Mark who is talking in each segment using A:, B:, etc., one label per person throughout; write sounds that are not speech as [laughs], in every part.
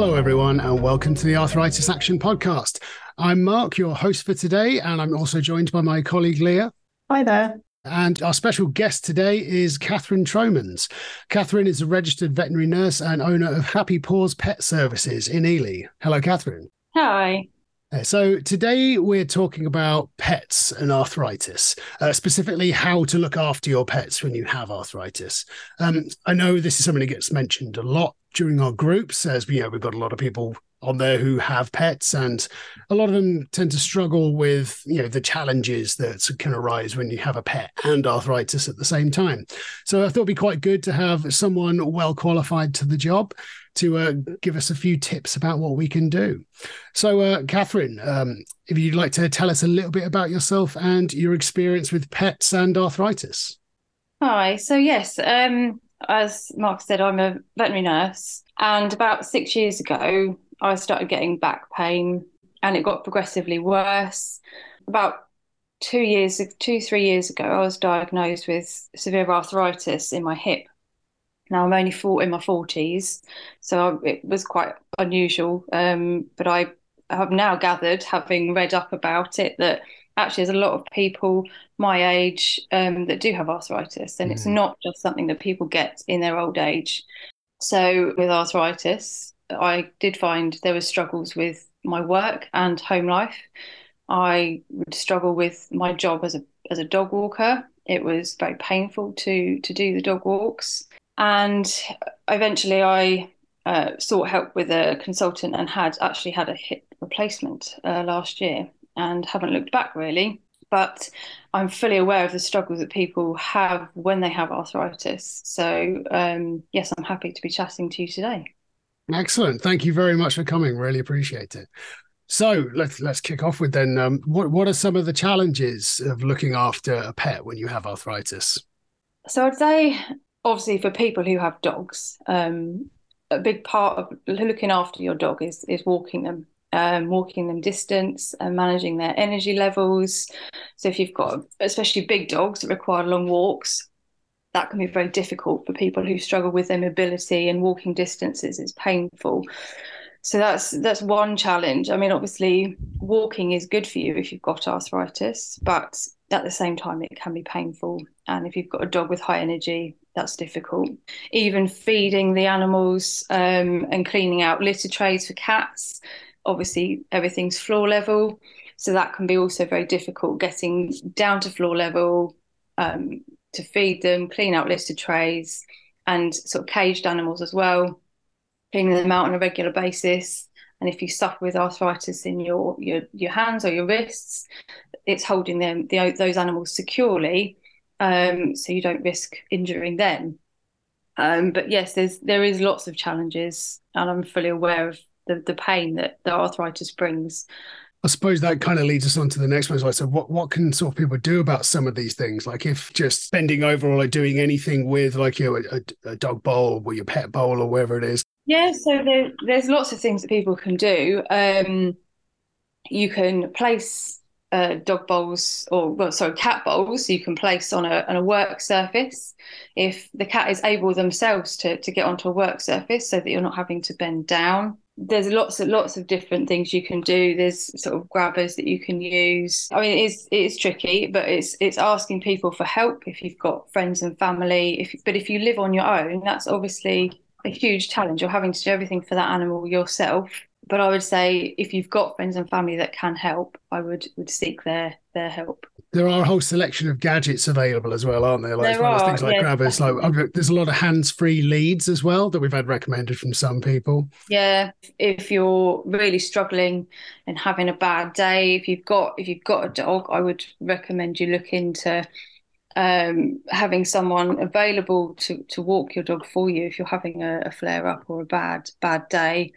A: Hello, everyone, and welcome to the Arthritis Action Podcast. I'm Marc, your host for today, and I'm also joined by my colleague Leah.
B: Hi there.
A: And our special guest today is Catherine Trowmans. Catherine is a registered veterinary nurse and owner of Happy Paws Pet Services in Ely. Hello, Catherine.
C: Hi.
A: Uh, so, today we're talking about pets and arthritis, uh, specifically how to look after your pets when you have arthritis. Um, I know this is something that gets mentioned a lot during our groups, as you know, we've got a lot of people on there who have pets and a lot of them tend to struggle with you know the challenges that can arise when you have a pet and arthritis at the same time. So i thought it'd be quite good to have someone well qualified to the job to uh, give us a few tips about what we can do. So uh, catherine um, if you'd like to tell us a little bit about yourself and your experience with pets and arthritis.
C: Hi. So yes um, as Marc said i'm a veterinary nurse and about six years ago I started getting back pain and it got progressively worse. About two years, two, three years ago, I was diagnosed with severe arthritis in my hip. Now I'm only four, in my 40s, so it was quite unusual. Um, but I have now gathered, having read up about it, that actually there's a lot of people my age um, that do have arthritis, and mm. it's not just something that people get in their old age. So with arthritis, I did find there was struggles with my work and home life. I would struggle with my job as a as a dog walker. It was very painful to to do the dog walks, and eventually I uh, sought help with a consultant and had actually had a hip replacement uh, last year and haven't looked back really. But I'm fully aware of the struggles that people have when they have arthritis. So um, yes, I'm happy to be chatting to you today.
A: Excellent. Thank you very much for coming. Really appreciate it. So let's let's kick off with then. Um, what what are some of the challenges of looking after a pet when you have arthritis?
C: So I'd say, obviously, for people who have dogs, um, a big part of looking after your dog is is walking them, um, walking them distance and managing their energy levels. So if you've got especially big dogs that require long walks, that can be very difficult for people who struggle with their mobility and walking distances. Is painful. So that's that's one challenge. I mean obviously walking is good for you if you've got arthritis but at the same time it can be painful. And if you've got a dog with high energy that's difficult. Even feeding the animals um, and cleaning out litter trays for cats obviously everything's floor level so that can be also very difficult getting down to floor level um, to feed them, clean out litter trays, and sort of caged animals as well, cleaning them out on a regular basis. And if you suffer with arthritis in your your your hands or your wrists, it's holding them the, those animals securely, um, so you don't risk injuring them. Um, but yes, there's there is lots of challenges, and I'm fully aware of the the pain that the arthritis brings.
A: I suppose that kind of leads us on to the next one. So, what what can sort of people do about some of these things? Like, if just bending over or like doing anything with like you know a, a dog bowl or your pet bowl or wherever it is.
C: Yeah, so there, there's lots of things that people can do. Um, you can place uh, dog bowls or well, sorry, cat bowls. You can place on a on a work surface. If the cat is able themselves to to get onto a work surface, so that you're not having to bend down there's lots of lots of different things you can do. There's sort of grabbers that you can use. I mean it is it is tricky but it's it's asking people for help if you've got friends and family. If but if you live on your own that's obviously a huge challenge. You're having to do everything for that animal yourself. But I would say if you've got friends and family that can help, I would would seek their their help.
A: There are a whole selection of gadgets available as well, aren't there? Like there are, things like yeah, grabbers. Like there's a lot of hands-free leads as well that we've had recommended from some people.
C: Yeah, if you're really struggling and having a bad day, if you've got if you've got a dog, I would recommend you look into um, having someone available to to walk your dog for you if you're having a, a flare up or a bad bad day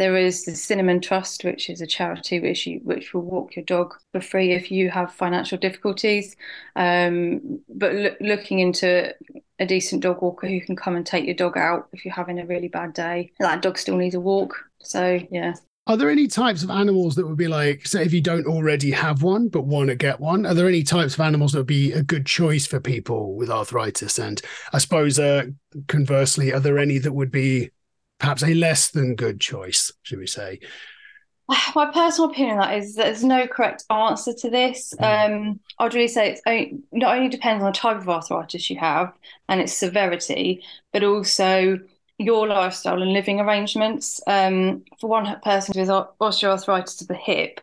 C: there is the Cinnamon Trust, which is a charity which you, which will walk your dog for free if you have financial difficulties. Um, but lo- looking into a decent dog walker who can come and take your dog out if you're having a really bad day. That dog still needs a walk. So yeah.
A: Are there any types of animals that would be like, say, if you don't already have one but want to get one? Are there any types of animals that would be a good choice for people with arthritis? And I suppose, uh, conversely, are there any that would be perhaps a less than good choice, should we say? [sighs]
C: My personal opinion on that is there's no correct answer to this. Mm. Um, I'd really say it's only, not only depends on the type of arthritis you have and its severity, but also your lifestyle and living arrangements. Um, for one person with osteoarthritis of the hip,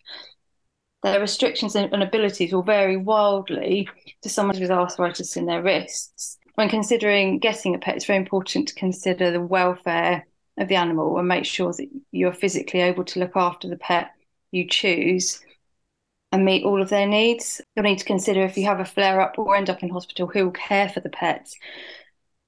C: their restrictions and abilities will vary wildly to someone with arthritis in their wrists. When considering getting a pet, it's very important to consider the welfare of the animal and make sure that you're physically able to look after the pet you choose and meet all of their needs. You'll need to consider if you have a flare up or end up in hospital, who will care for the pets.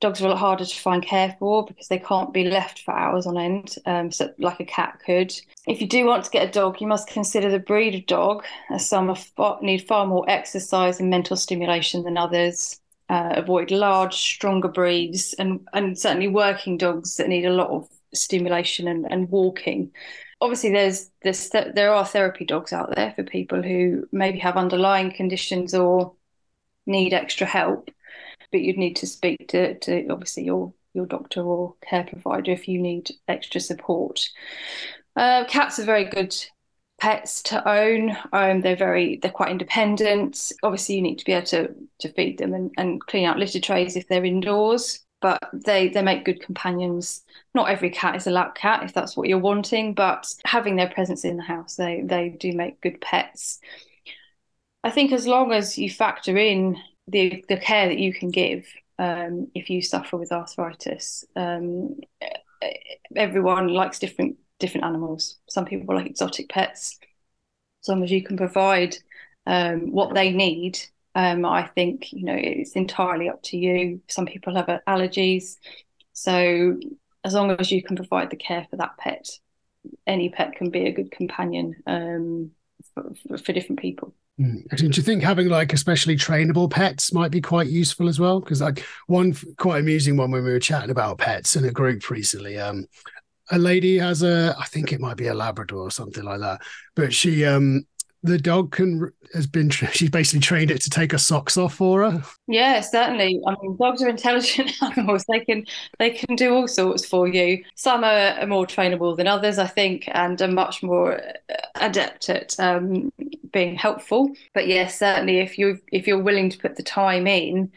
C: Dogs are a lot harder to find care for because they can't be left for hours on end, um, so like a cat could. If you do want to get a dog, you must consider the breed of dog, as some need far more exercise and mental stimulation than others. Uh, avoid large, stronger breeds, and and certainly working dogs that need a lot of stimulation and, and walking. Obviously, there's this there are therapy dogs out there for people who maybe have underlying conditions or need extra help, but you'd need to speak to, to obviously your your doctor or care provider if you need extra support. Uh, cats are very good pets to own. Um, they're very they're quite independent. Obviously, you need to be able to to feed them and, and clean out litter trays if they're indoors but they they make good companions. Not every cat is a lap cat if that's what you're wanting, but having their presence in the house, they they do make good pets. I think as long as you factor in the the care that you can give um, if you suffer with arthritis, um, everyone likes different different animals. Some people like exotic pets. As long as you can provide um, what they need um, I think you know it's entirely up to you. Some people have allergies, so as long as you can provide the care for that pet, any pet can be a good companion um, for, for, different people.
A: Mm. Do you think having like especially trainable pets might be quite useful as well? Because like one quite amusing one when we were chatting about pets in a group recently, um, a lady has a I think it might be a Labrador or something like that, but she um the dog can has been [laughs] she's basically trained it to take her socks off for her.
C: Yeah certainly. I mean dogs are intelligent [laughs] animals. They can they can do all sorts for you. Some are, more trainable than others i think and are much more uh, adept at um, being helpful. But yes certainly if you if you're willing to put the time in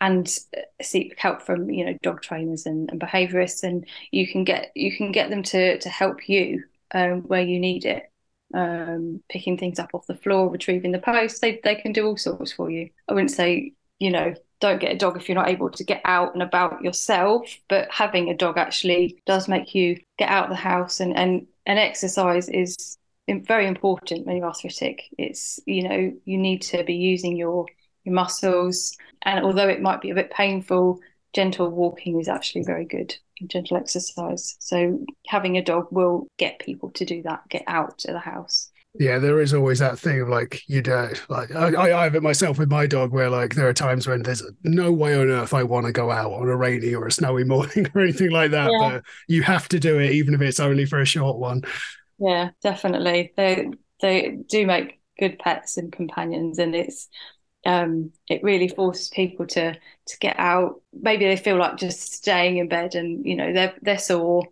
C: and uh, seek help from you know dog trainers and, and behaviorists and you can get you can get them to to help you um, where you need it um, picking things up off the floor, retrieving the post. They they can do all sorts for you. I wouldn't say you know don't get a dog if you're not able to get out and about yourself, but having a dog actually does make you get out of the house and and and exercise is very important when you're arthritic. It's you know you need to be using your your muscles, and although it might be a bit painful, gentle walking is actually very good gentle exercise. So having a dog will get people to do that, get out of the house.
A: Yeah, there is always that thing of like you don't like I, I have it myself with my dog where like there are times when there's no way on earth I want to go out on a rainy or a snowy [laughs] morning or anything like that. Yeah. But you have to do it even if it's only for a short one.
C: Yeah, definitely. They they do make good pets and companions and it's um, it really forces people to to get out. Maybe they feel like just staying in bed and you know they're they're sore,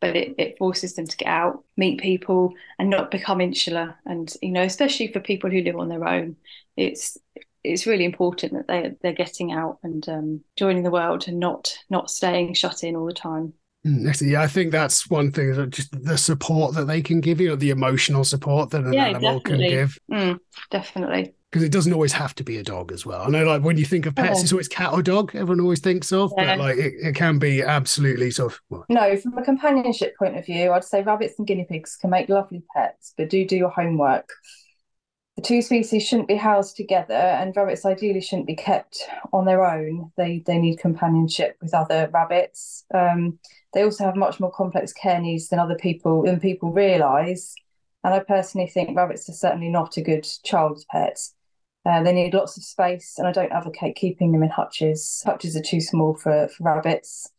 C: but it, it forces them to get out, meet people, and not become insular. And you know, especially for people who live on their own, it's it's really important that they they're getting out and um, joining the world and not not staying shut in all the time.
A: Mm, yeah, I think that's one thing that just the support that they can give you, or the emotional support that an yeah, animal definitely. can give.
C: Mm, definitely
A: because it doesn't always have to be a dog as well. I know, like when you think of pets, it's always cat or dog. Everyone always thinks of, yeah. but like it, it, can be absolutely sort of.
B: Well. No, from a companionship point of view, I'd say rabbits and guinea pigs can make lovely pets, but do do your homework. The two species shouldn't be housed together, and rabbits ideally shouldn't be kept on their own. They they need companionship with other rabbits. Um, they also have much more complex care needs than other people than people realise. And I personally think rabbits are certainly not a good child's pet. Uh, they need lots of space, and I don't advocate keeping them in hutches. Hutches are too small for, for rabbits.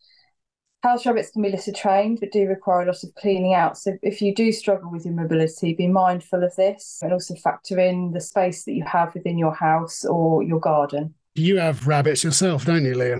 B: House rabbits can be litter trained, but do require a lot of cleaning out. So if you do struggle with your mobility, be mindful of this and also factor in the space that you have within your house or your garden.
A: You have rabbits yourself, don't you, Leah?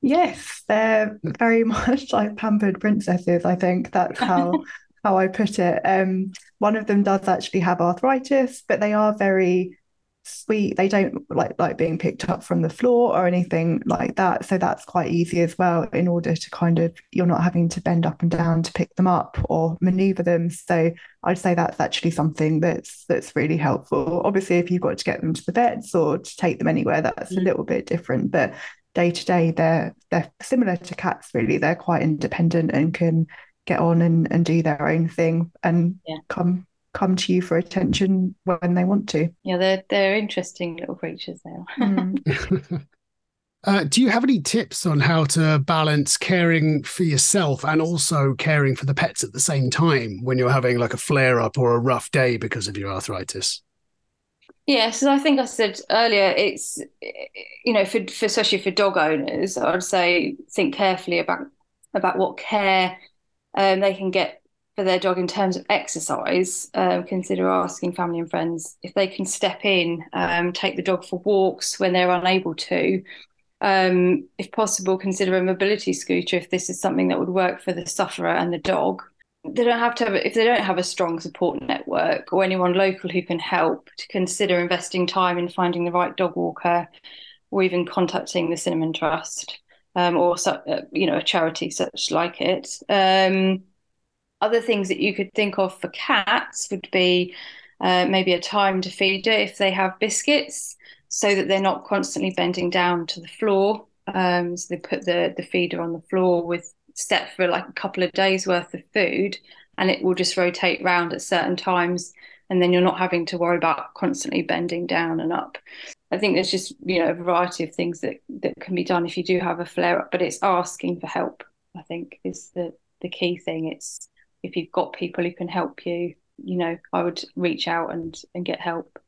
D: Yes, they're very [laughs] much like pampered princesses. I think that's how [laughs] how I put it. Um, one of them does actually have arthritis, but they are very sweet. They don't like like being picked up from the floor or anything like that. So that's quite easy as well in order to kind of you're not having to bend up and down to pick them up or maneuver them. So I'd say that's actually something that's that's really helpful. Obviously, if you've got to get them to the vets or to take them anywhere, that's a mm. little bit different. But day to day, they're they're similar to cats. Really, they're quite independent and can get on and, and do their own thing and yeah. come come to you for attention when they want to.
C: Yeah, they're they're interesting little creatures now. Mm. [laughs] [laughs]
A: uh, do you have any tips on how to balance caring for yourself and also caring for the pets at the same time when you're having like a flare up or a rough day because of your arthritis?
C: Yes, I think I said earlier, it's you know, for, for especially for dog owners, I'd say think carefully about about what care um, they can get for their dog in terms of exercise, um, consider asking family and friends if they can step in, um, take the dog for walks when they're unable to. Um, if possible, consider a mobility scooter if this is something that would work for the sufferer and the dog. They don't have to have if they don't have a strong support network or anyone local who can help. To consider investing time in finding the right dog walker, or even contacting the Cinnamon Trust um, or uh, you know a charity such like it. Other things that you could think of for cats would be uh, maybe a timed feeder if they have biscuits, so that they're not constantly bending down to the floor. Um, so they put the the feeder on the floor with set for like a couple of days worth of food, and it will just rotate round at certain times, and then you're not having to worry about constantly bending down and up. I think there's just you know a variety of things that that can be done if you do have a flare up, but it's asking for help. I think is the the key thing. It's if you've got people who can help you, you know, I would reach out and and get help.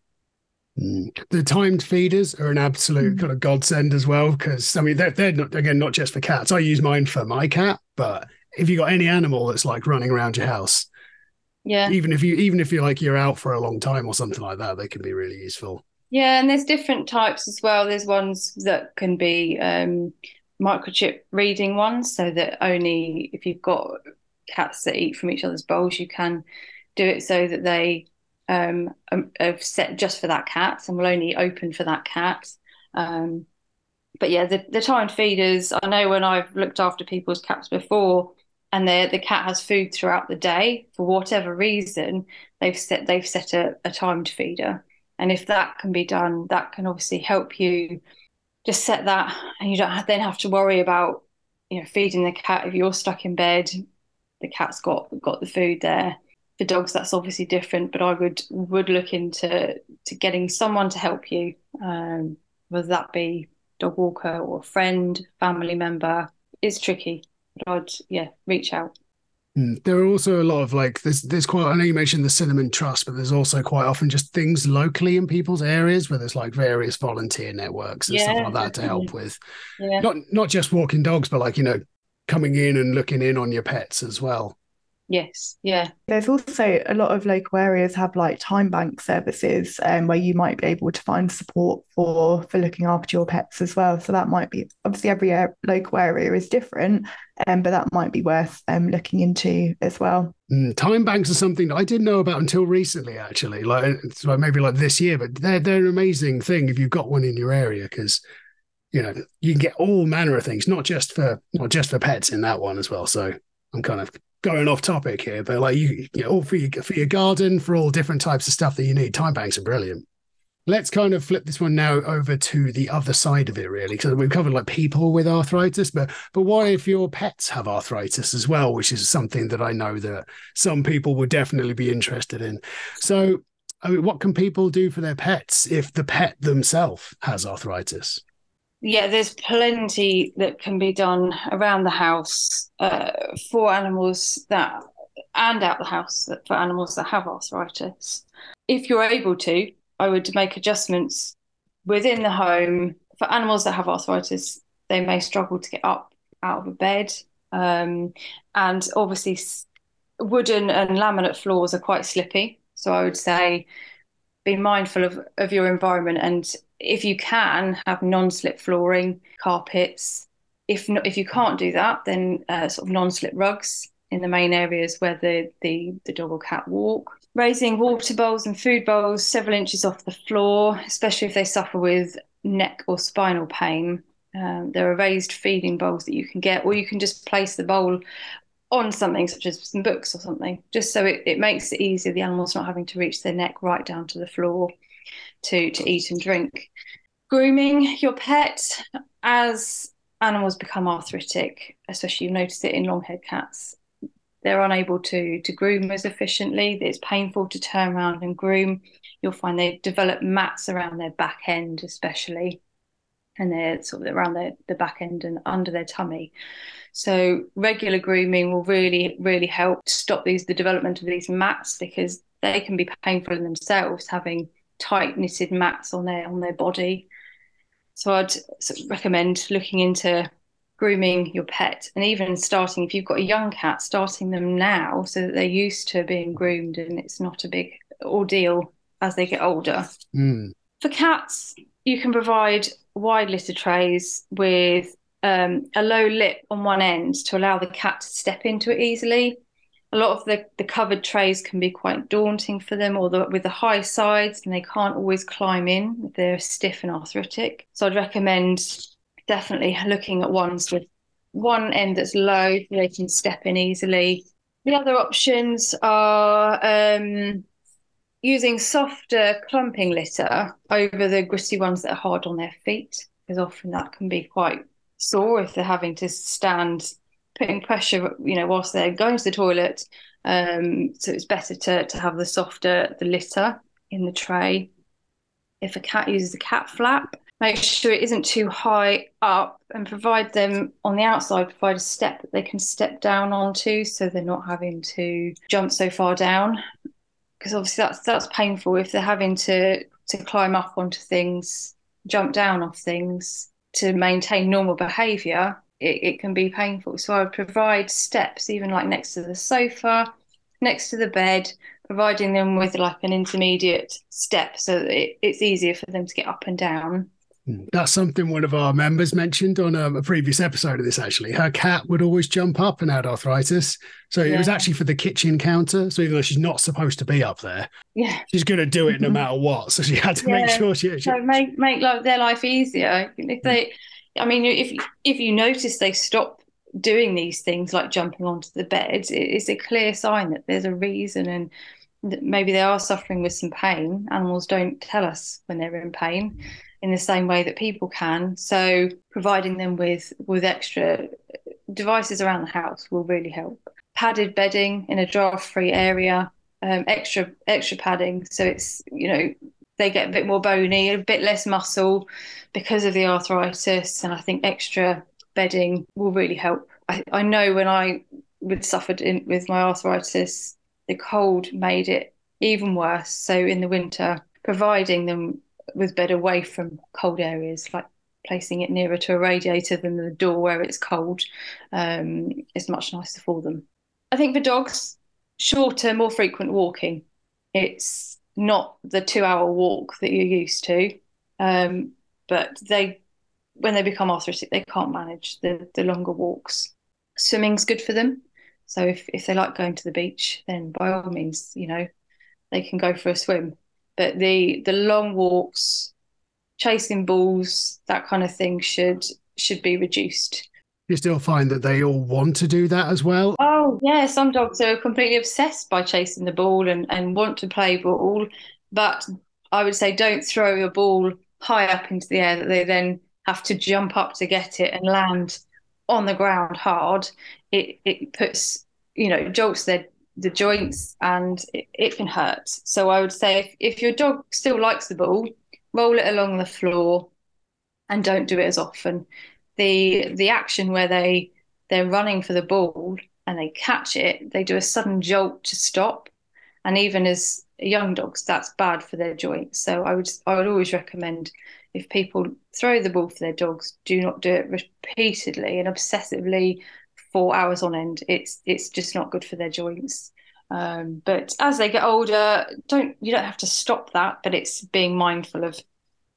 A: Mm. The timed feeders are an absolute mm. kind of godsend as well because I mean they're they're not again not just for cats. I use mine for my cat, but if you got any animal that's like running around your house,
C: yeah,
A: even if you even if you're like you're out for a long time or something like that, they can be really useful.
C: Yeah, and there's different types as well. There's ones that can be um, microchip reading ones, so that only if you've got cats that eat from each other's bowls, you can do it so that they um, um are set just for that cat and will only open for that cat. Um, but yeah, the, the timed feeders, I know when I've looked after people's cats before, and the the cat has food throughout the day for whatever reason, they've set they've set a, a timed feeder and if that can be done, that can obviously help you just set that, and you don't then have to worry about you know feeding the cat if you're stuck in bed. The cat's got got the food there. For dogs, that's obviously different, but I would would look into to getting someone to help you, um, whether that be dog walker or a friend, family member. It's tricky, but I'd yeah reach out.
A: Mm. There are also a lot of like there's there's quite I know you mentioned the Cinnamon Trust, but there's also quite often just things locally in people's areas where there's like various volunteer networks and yeah, stuff like that to help with yeah. not not just walking dogs, but like you know coming in and looking in on your pets as well.
C: Yes, yeah.
D: There's also a lot of local areas have like time bank services um, where you might be able to find support for for looking after your pets as well. So that might be obviously every local area is different, um, but that might be worth um, looking into as well.
A: Mm, time banks are something that I didn't know about until recently, actually. Like, like maybe like this year, but they're they're an amazing thing if you've got one in your area because you know you can get all manner of things, not just for not just for pets in that one as well. So I'm kind of going off topic here, but like you, you know, all for your, for your garden, for all different types of stuff that you need. Time banks are brilliant. Let's kind of flip this one now over to the other side of it, really, because we've covered like people with arthritis, but but what if your pets have arthritis as well, which is something that I know that some people would definitely be interested in. So, I mean, what can people do for their pets if the pet themselves has arthritis?
C: Yeah, there's plenty that can be done around the house uh, for animals that and out the house for animals that have arthritis. If you're able to, I would make adjustments within the home for animals that have arthritis. They may struggle to get up out of a bed, um, and obviously, wooden and laminate floors are quite slippy. So I would say be mindful of, of your environment and if you can have non-slip flooring carpets if not, if you can't do that, then uh, sort of non-slip rugs in the main areas where the, the the dog or cat walk. Raising water bowls and food bowls several inches off the floor, especially if they suffer with neck or spinal pain. Um, there are raised feeding bowls that you can get, or you can just place the bowl on something such as some books or something, just so it, it makes it easier. The animal's not having to reach their neck right down to the floor to to eat and drink. Grooming your pet as animals become arthritic, especially you notice it in long haired cats. They're unable to to groom as efficiently. It's painful to turn around and groom. You'll find they develop mats around their back end, especially, and they're sort of around their the back end and under their tummy. So regular grooming will really, really help stop these the development of these mats because they can be painful in themselves having tight knitted mats on their on their body. So I'd sort of recommend looking into grooming your pet and even starting if you've got a young cat starting them now so that they're used to being groomed and it's not a big ordeal as they get older.
A: Mm.
C: For cats, you can provide wide litter trays with um, a low lip on one end to allow the cat to step into it easily. A lot of the, the covered trays can be quite daunting for them, or the, with the high sides, and they can't always climb in they're stiff and arthritic. So I'd recommend definitely looking at ones with one end that's low, so they can step in easily. The other options are um, using softer clumping litter over the gritty ones that are hard on their feet, because often that can be quite sore if they're having to stand putting pressure you know whilst they're going to the toilet um, so it's better to, to have the softer the litter in the tray. If a cat uses a cat flap make sure it isn't too high up and provide them on the outside provide a step that they can step down onto so they're not having to jump so far down. Because obviously that's that's painful. If they're having to to climb up onto things jump down off things to maintain normal behavior, it, it can be painful. So I would provide steps, even like next to the sofa, next to the bed, providing them with like an intermediate step so that it, it's easier for them to get up and down. Hmm.
A: That's something one of our members mentioned on um, a previous episode of this. Actually, her cat would always jump up and had arthritis, so yeah. it was actually for the kitchen counter. So even though she's not supposed to be up there,
C: yeah,
A: she's going to do it no mm-hmm. matter what. So she had to yeah. make sure she, she
C: so make make like their life easier. If hmm. they, I mean, if if you notice they stop doing these things like jumping onto the bed, it's a clear sign that there's a reason and maybe they are suffering with some pain. Animals don't tell us when they're in pain in the same way that people can. So providing them with with extra devices around the house will really help. Padded bedding in a draft-free area, um, extra extra padding, so it's you know they get a bit more bony, a bit less muscle because of the arthritis, and I think extra bedding will really help. I, I know when I would suffered in, with my arthritis, the cold made it even worse. So in the winter, providing them with bed away from cold areas, like placing it nearer to a radiator than the door where it's cold, um, is much nicer for them. I think for dogs, shorter, more frequent walking. It's not the two-hour walk that you're used to, um, but they, when they become arthritic, they can't manage the the longer walks. Swimming's good for them. So if, if they like going to the beach, then by all means, you know, they can go for a swim but the the long walks, chasing balls, that kind of thing should should be reduced.
A: You still find that they all want to do that as well?
C: Oh yeah, some dogs are completely obsessed by chasing the ball and, and want to play ball, but I would say don't throw a ball high up into the air that they then have to jump up to get it and land on the ground hard. It it puts you know jolts their the joints and it, it, can hurt. So I would say if, if your dog still likes the ball, roll it along the floor and don't do it as often. The the action where they they're running for the ball and they catch it, they do a sudden jolt to stop. And even as young dogs, that's bad for their joints. So I would I would always recommend if people throw the ball for their dogs, do not do it repeatedly and obsessively for hours on end. It's it's just not good for their joints. Um, but as they get older, don't you don't have to stop that, but it's being mindful of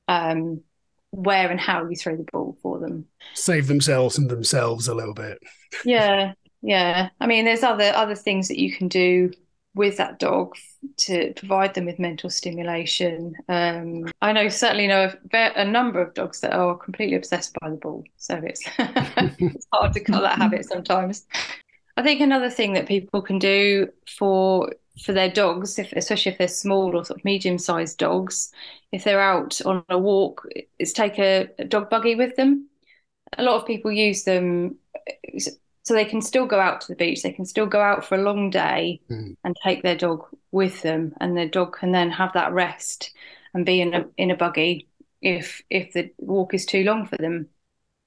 C: um, where and how you throw the ball for them.
A: Save themselves and themselves a little bit.
C: Yeah, yeah. I mean, there's other other things that you can do with that dog to provide them with mental stimulation. Um, I know certainly know a, a, number of dogs that are completely obsessed by the ball, so it's [laughs] it's hard to cut that habit sometimes. I think another thing that people can do for for their dogs, if, especially if they're small or sort of medium sized dogs, if they're out on a walk, is take a, a dog buggy with them. A lot of people use them so they can still go out to the beach. They can still go out for a long day mm. and take their dog with them, and their dog can then have that rest and be in a in a buggy if if the walk is too long for them.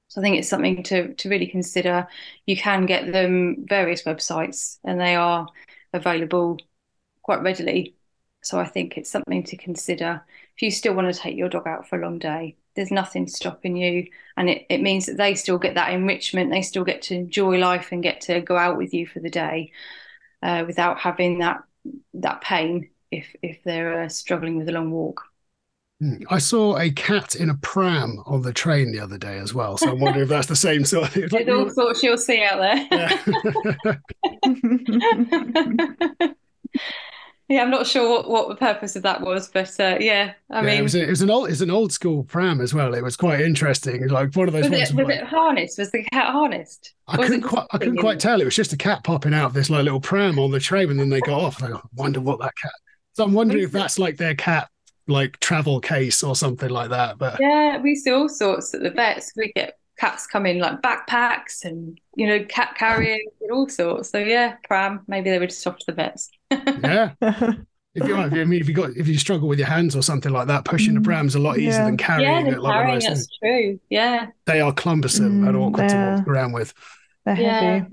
C: So I think it's something to to really consider. You can get them various websites, and they are available quite readily. So I think it's something to consider if you still want to take your dog out for a long day there's nothing stopping you and it, it means that they still get that enrichment they still get to enjoy life and get to go out with you for the day uh, without having that that pain if if they're uh, struggling with a long walk
A: hmm. I saw a cat in a pram on the train the other day as well. So I'm wondering if that's the same sort of thing.
C: There's all sorts you'll see out there. Yeah. [laughs] [laughs] [laughs] Yeah, I'm not sure what, what the purpose of that was, but uh, yeah, I yeah, mean,
A: it was, a, it was an old, it's an old school pram as well. It was quite interesting, like one of those.
C: Was, it, was like, it harnessed? Was the cat harnessed?
A: I couldn't quite, I couldn't quite tell. It was just a cat popping out of this like little pram on the train, and then they got off. I wonder what that cat. So I'm wondering if that's like their cat like travel case or something like that. But
C: yeah, we see all sorts at the vets. We get cats come in like backpacks and you know cat carriers and all sorts. So yeah, pram. Maybe they were just off to the vets.
A: Yeah. [laughs] If you, I mean, if you got if you struggle with your hands or something like that, pushing the mm. pram's a lot easier yeah. than carrying
C: yeah,
A: it. Like
C: carrying that's true. Yeah,
A: they are cumbersome mm, and awkward to walk around with.
D: They're yeah. heavy.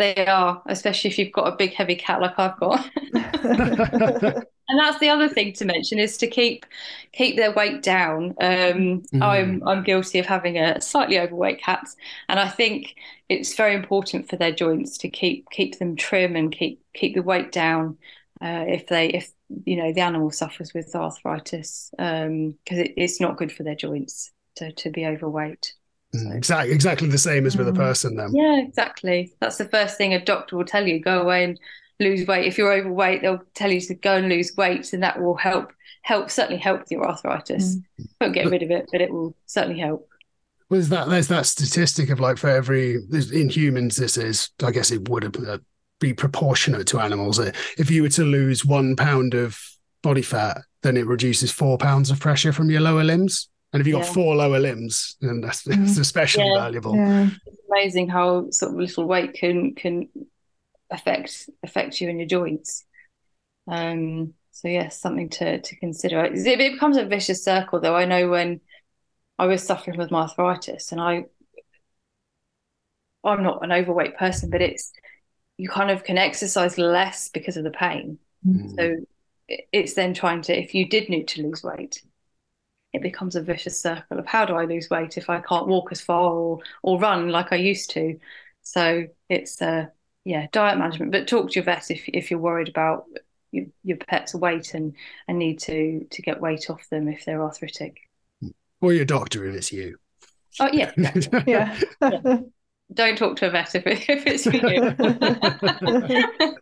C: They are, especially if you've got a big heavy cat like I've got. [laughs] and that's the other thing to mention is to keep keep their weight down. Um, mm. I'm I'm guilty of having a slightly overweight cat, and I think it's very important for their joints to keep keep them trim and keep keep the weight down. Uh, if they if you know the animal suffers with arthritis because um, it, it's not good for their joints to to be overweight.
A: Exactly, exactly the same as with a mm. person. Then,
C: yeah, exactly. That's the first thing a doctor will tell you: go away and lose weight. If you're overweight, they'll tell you to go and lose weight, and that will help help certainly help with your arthritis. Mm. Won't get rid of it, but it will certainly help.
A: Was that there's that statistic of like for every in humans, this is I guess it would uh, be proportionate to animals. If you were to lose one pound of body fat, then it reduces four pounds of pressure from your lower limbs. And if you've got four lower limbs, then that's, [laughs] that's mm. especially yeah. valuable.
C: Yeah. It's amazing how sort of little weight can can affect affect you and your joints. Um, so yes, something to to consider. It, it becomes a vicious circle, though. I know when I was suffering with my arthritis, and I I'm not an overweight person, but it's you kind of can exercise less because of the pain. Mm. So it's then trying to if you did need to lose weight, it becomes a vicious circle of how do I lose weight if I can't walk as far or or run like I used to. So it's uh yeah, diet management. But talk to your vet if if you're worried about your, your pet's weight and and need to to get weight off them if they're arthritic.
A: Or your doctor if it's you.
C: Oh yeah, [laughs] yeah. yeah. [laughs] Don't talk to a vet if, it, if it's
A: you. [laughs]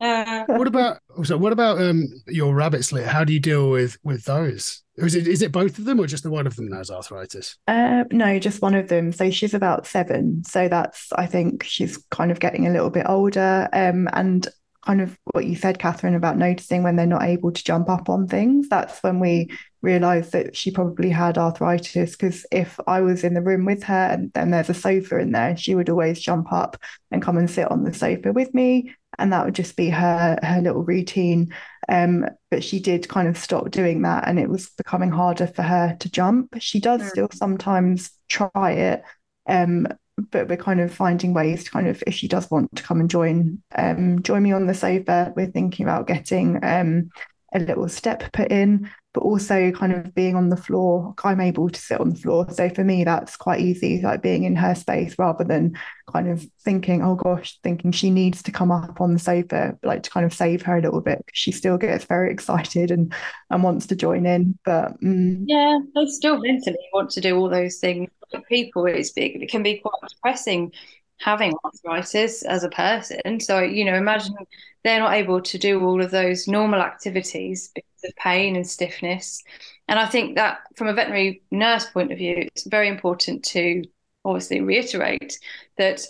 A: uh, what about so? What about um your rabbit slit? How do you deal with with those? Is it is it both of them or just the one of them that has arthritis?
D: Uh, no, just one of them. So she's about seven. So that's I think she's kind of getting a little bit older. Um, and kind of what you said, Catherine, about noticing when they're not able to jump up on things. That's when we realized that she probably had arthritis. Because if I was in the room with her and then there's a sofa in there, she would always jump up and come and sit on the sofa with me and that would just be her her little routine um, but she did kind of stop doing that and it was becoming harder for her to jump she does mm. still sometimes try it um, but we're kind of finding ways to kind of if she does want to come and join um, join me on the sofa we're thinking about getting um, a little step put in, but also kind of being on the floor. I'm able to sit on the floor. So for me, that's quite easy, like being in her space rather than kind of thinking, oh gosh, thinking she needs to come up on the sofa, like to kind of save her a little bit. Because she still gets very [laughs] excited and, and wants to join in. But
C: mm. yeah, they still mentally want to do all those things. People, it's big, it can be quite depressing having arthritis as a person. So, you know, imagine they're not able to do all of those normal activities because of pain and stiffness. And I think that from a veterinary nurse point of view, it's very important to obviously reiterate that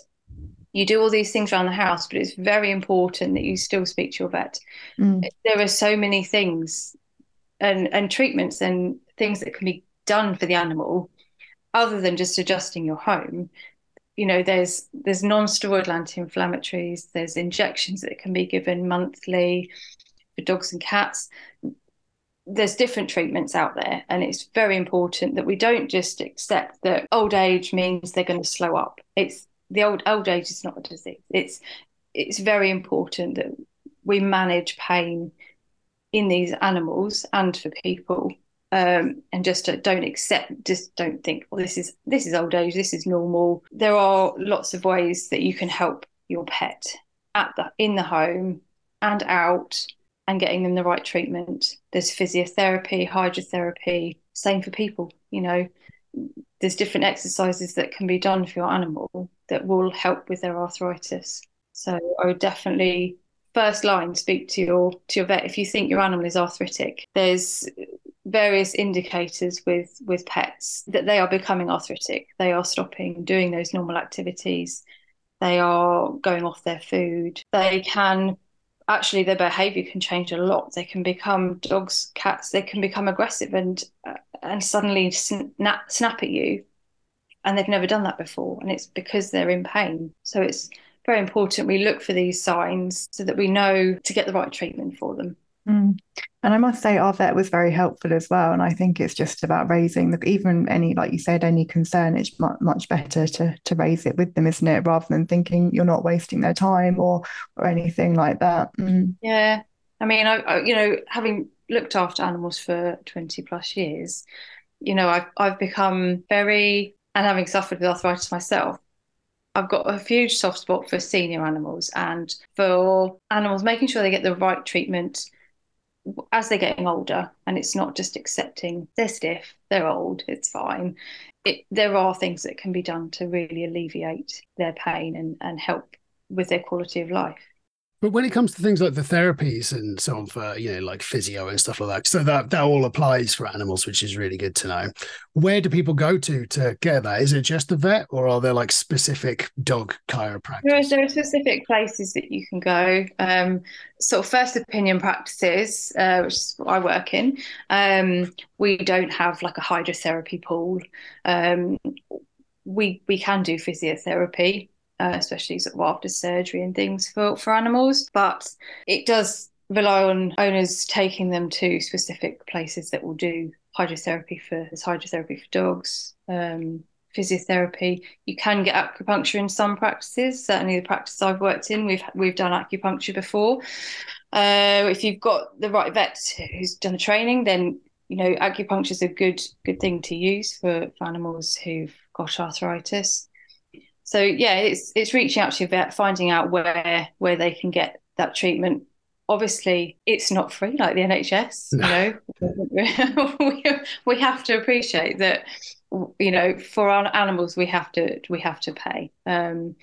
C: you do all these things around the house, but it's very important that you still speak to your vet. Mm. There are so many things and, and treatments and things that can be done for the animal other than just adjusting your home you know there's there's non-steroidal anti-inflammatories there's injections that can be given monthly for dogs and cats. There's different treatments out there and it's very important that we don't just accept that old age means they're going to slow up. It's the old old age is not a disease. It's it's very important that we manage pain in these animals and for people um, and just don't accept just don't think well this is this is old age this is normal. There are lots of ways that you can help your pet at the in the home and out and getting them the right treatment. There's physiotherapy hydrotherapy same for people you know. There's different exercises that can be done for your animal that will help with their arthritis. So i would definitely first line speak to your to your vet. If you think your animal is arthritic there's various indicators with with pets that they are becoming arthritic. They are stopping doing those normal activities. They are going off their food. They can actually their behavior can change a lot. They can become dogs cats. They can become aggressive and uh, and suddenly snap snap at you. And they've never done that before and it's because they're in pain. So it's very important we look for these signs so that we know to get the right treatment for them
D: Mm. And I must say, our vet was very helpful as well. And I think it's just about raising the, even any, like you said, any concern. It's much, much better to to raise it with them, isn't it? Rather than thinking you're not wasting their time or or anything like that.
C: Mm. Yeah, I mean, I, I, you know, having looked after animals for twenty plus years, you know, I've I've become very, and having suffered with arthritis myself, I've got a huge soft spot for senior animals and for animals making sure they get the right treatment as they're getting older and it's not just accepting they're stiff they're old it's fine. It, there are things that can be done to really alleviate their pain and, and help with their quality of life
A: but when it comes to things like the therapies and so on for, you know, like physio and stuff like that, so that, that all applies for animals, which is really good to know. Where do people go to to get that? Is it just the vet or are there like specific dog chiropractors?
C: There are, there are specific places that you can go. Um, sort of first opinion practices, uh, which is what I work in. Um, we don't have like a hydrotherapy pool. Um, we we can do physiotherapy uh, especially sort of after surgery and things for, for animals. But it does rely on owners taking them to specific places that will do hydrotherapy for hydrotherapy for dogs, um, physiotherapy. You can get acupuncture in some practices. Certainly, the practice I've worked in, we've we've done acupuncture before. Uh, if you've got the right vet who's done the training, then you know acupuncture is a good good thing to use for, for animals who've got arthritis so yeah, it's it's reaching out to your vet, finding out where where they can get that treatment. Obviously, it's not free like the NHS. [laughs] No. You know, we, [laughs] we have to appreciate that. You know, for our animals, we have to we have to pay. Um,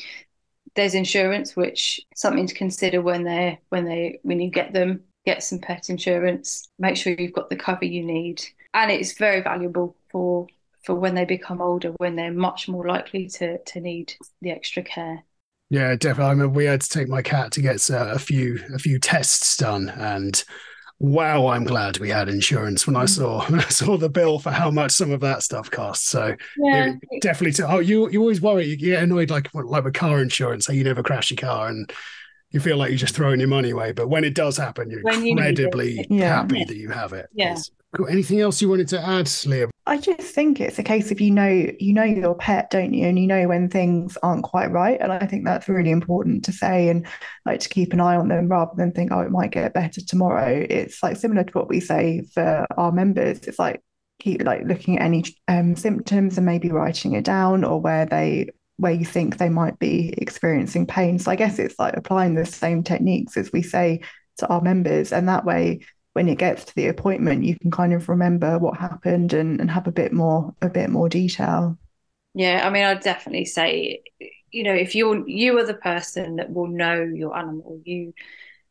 C: there's insurance, which something to consider when they when they when you get them. Get some pet insurance. Make sure you've got the cover you need, and it's very valuable for for when they become older, when they're much more likely to to need the extra care.
A: Yeah, definitely. I mean, we had to take my cat to get uh, a few a few tests done, and wow, I'm glad we had insurance when I mm. saw [laughs] when I saw the bill for how much some of that stuff costs. So yeah, definitely. To, oh, you you always worry, you get annoyed like like with car insurance, how you never crash your car and you feel like you're just throwing your money away. But when it does happen, you're when incredibly you happy yeah. that you have it.
C: Yeah.
A: Cool. Anything else you wanted to add, Leah?
D: I just think it's a case of you know you know your pet, don't you? And you know when things aren't quite right. And I think that's really important to say and like to keep an eye on them rather than think, oh, it might get better tomorrow. It's like similar to what we say for our members. It's like keep like looking at any um, symptoms and maybe writing it down or where they where you think they might be experiencing pain. So I guess it's like applying the same techniques as we say to our members. And that way when it gets to the appointment, you can kind of remember what happened and, and have a bit more a bit more detail.
C: Yeah, I mean, I'd definitely say, you know, if you're you are the person that will know your animal, you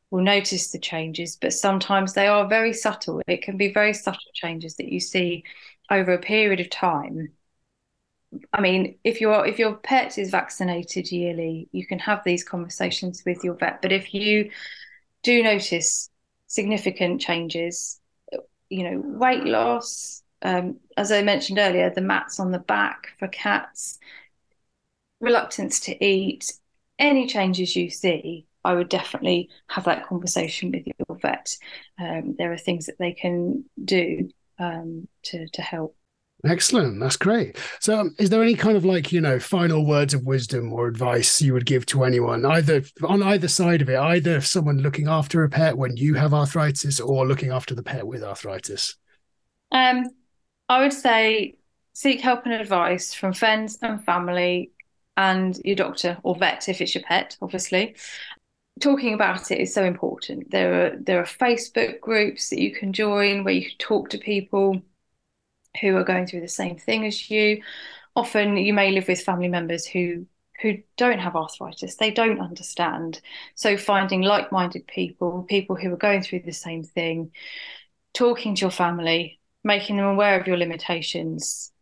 C: will notice the changes, but sometimes they are very subtle. It can be very subtle changes that you see over a period of time. I mean, if your if your pet is vaccinated yearly, you can have these conversations with your vet. But if you do notice significant changes, you know, weight loss, um, as I mentioned earlier, the mats on the back for cats, reluctance to eat, any changes you see, I would definitely have that conversation with your vet. Um, there are things that they can do um, to to help.
A: Excellent. That's great. So, um, is there any kind of like, you know, final words of wisdom or advice you would give to anyone, either on either side of it, either someone looking after a pet when you have arthritis or looking after the pet with arthritis?
C: Um, I would say seek help and advice from friends and family and your doctor or vet if it's your pet, obviously. Talking about it is so important. There are there are Facebook groups that you can join where you can talk to people who are going through the same thing as you. Often you may live with family members who who don't have arthritis, they don't understand. So finding like-minded people, people who are going through the same thing, talking to your family, making them aware of your limitations,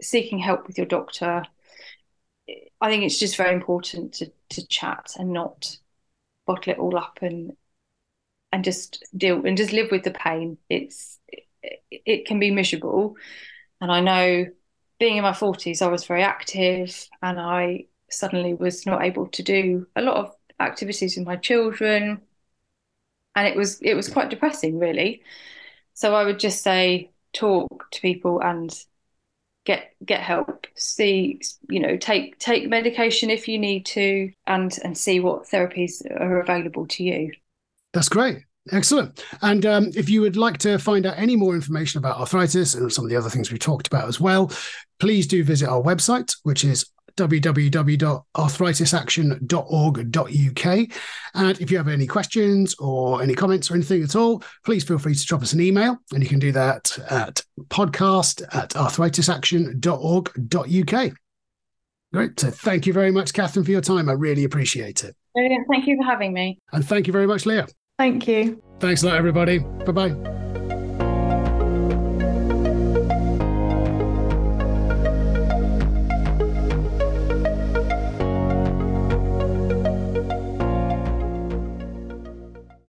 C: seeking help with your doctor. I think it's just very important to to chat and not bottle it all up and and just deal and just live with the pain. It's it can be miserable. And I know being in my 40s, I was very active and I suddenly was not able to do a lot of activities with my children. And it was it was quite depressing, really. So I would just say talk to people and get get help see you know take take medication if you need to and and see what therapies are available to you
A: that's great Excellent. And um, if you would like to find out any more information about arthritis and some of the other things we talked about as well, please do visit our website, which is www.arthritisaction.org.uk. And if you have any questions or any comments or anything at all, please feel free to drop us an email. And you can do that at podcast at arthritisaction.org.uk. Great. So thank you very much, Catherine, for your time. I really appreciate it.
C: Thank you for having me.
A: And thank you very much, Leah.
D: Thank you.
A: Thanks a lot, everybody. Bye bye.